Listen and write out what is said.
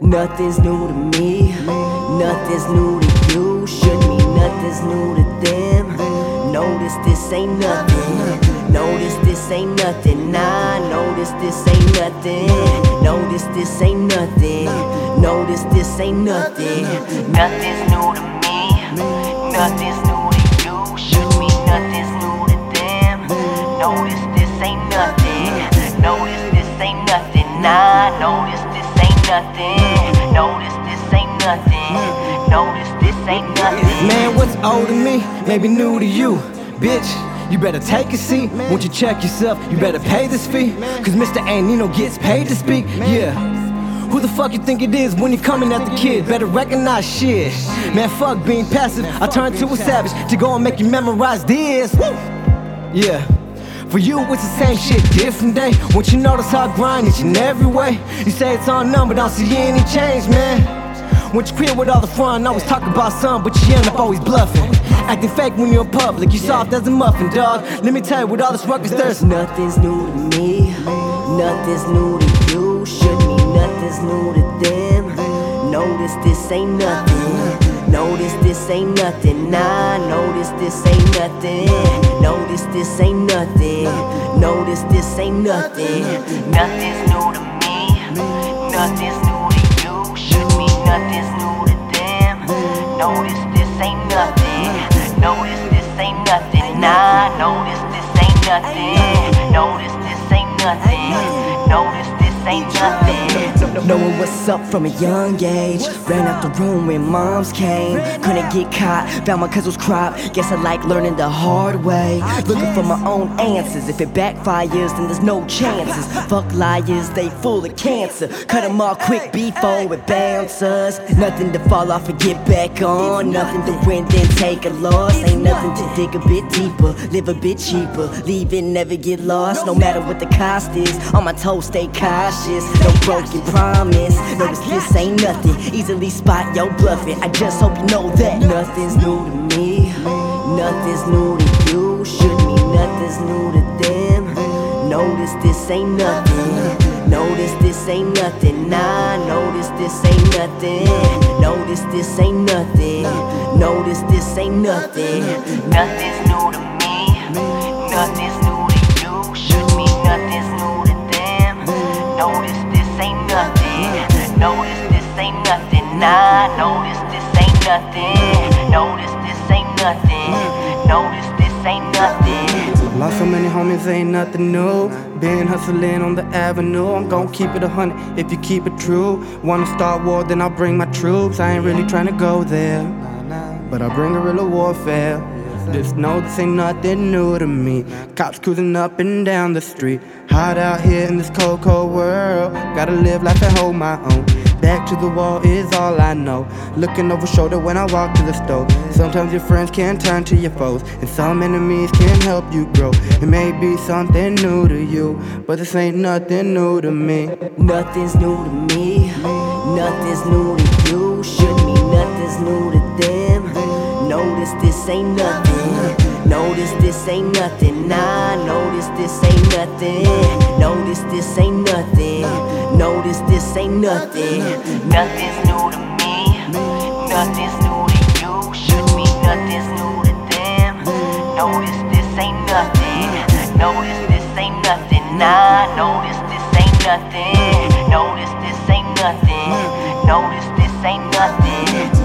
Nothing's new to me, nothing's new to you. Should mean nothing's new to them. Notice this ain't nothing. Notice this ain't nothing. Nah, notice this ain't nothing. Notice this ain't nothing. Notice this ain't nothing. Nothing's new to me. Nothing's new to you. Should mean nothing's new to them. Notice this ain't nothing. Notice this ain't nothing. Nah, notice Man, what's old to me, maybe new to you, bitch. You better take a seat. Won't you check yourself? You better pay this fee. Cause Mr. AyeNino gets paid to speak. Yeah. Who the fuck you think it is when you coming at the kid? Better recognize shit. Man, fuck being passive. I turn to a savage to go and make you memorize this. Yeah. For you, it's the same shit, different day. Won't you notice how I grind and every way? You say it's on number, don't see any change, man. Once you quit with all the I always talk about some, but you end up always bluffing. Acting fake when you're in public, you soft as a muffin, dog. Let me tell you, with all this ruckus, there's Nothing's new to me, nothing's new to you. Should mean nothing's new to them. Notice this ain't nothing. Notice this ain't nothing. Nah, notice this ain't nothing. Notice this ain't nothing. Notice this ain't nothing. Nothing's new to me. Nothing's new to you. Should mean nothing's new to them. Notice this ain't nothing. Notice this ain't nothing. Nah, notice this ain't nothing. Notice this ain't nothing. Notice this ain't nothing. Knowing what's up from a young age. Ran out the room when moms came. Couldn't get caught, found my cousin's crop. Guess I like learning the hard way. Looking for my own answers. If it backfires, then there's no chances. Fuck liars, they full of cancer. Cut them all quick before it bounces. Nothing to fall off and get back on. Nothing to win, then take a loss. Ain't nothing to dig a bit deeper. Live a bit cheaper. Leave it, never get lost. No matter what the cost is. On my toes, stay cautious. No broken promise. Notice this ain't nothing. Easily spot yo bluffing. I just hope you know that nothing's new to me. Nothing's new to you. Should mean nothing's new to them. Notice this ain't nothing. Notice this ain't nothing. Nah, notice this ain't nothing. Notice this ain't nothing. Notice this ain't nothing. Nothing's Nah, notice this ain't nothing. Notice this ain't nothing. Notice this ain't nothing. Lost so many homies, ain't nothing new. Been hustling on the avenue. I'm gon' keep it a hundred if you keep it true. Wanna start war, then I'll bring my troops. I ain't really tryna go there, but I'll bring guerrilla warfare. Just know this ain't nothing new to me. Cops cruising up and down the street. Hot out here in this cold, cold world. Gotta live life and hold my own. Back to the wall is all I know. Looking over shoulder when I walk to the stove. Sometimes your friends can turn to your foes, and some enemies can help you grow. It may be something new to you, but this ain't nothing new to me. Nothing's new to me. Nothing's new to you. Should be nothing's new to them. Notice this ain't nothing. Notice this ain't nothing. Nah, notice this ain't nothing. Notice this ain't nothing. Notice this ain't nothing. Nothing's new to me. Nothing's new to you. Should mean nothing's new to them. Notice this ain't nothing. Notice this ain't nothing. Nah, notice this ain't nothing. Notice this ain't nothing. Notice this ain't nothing.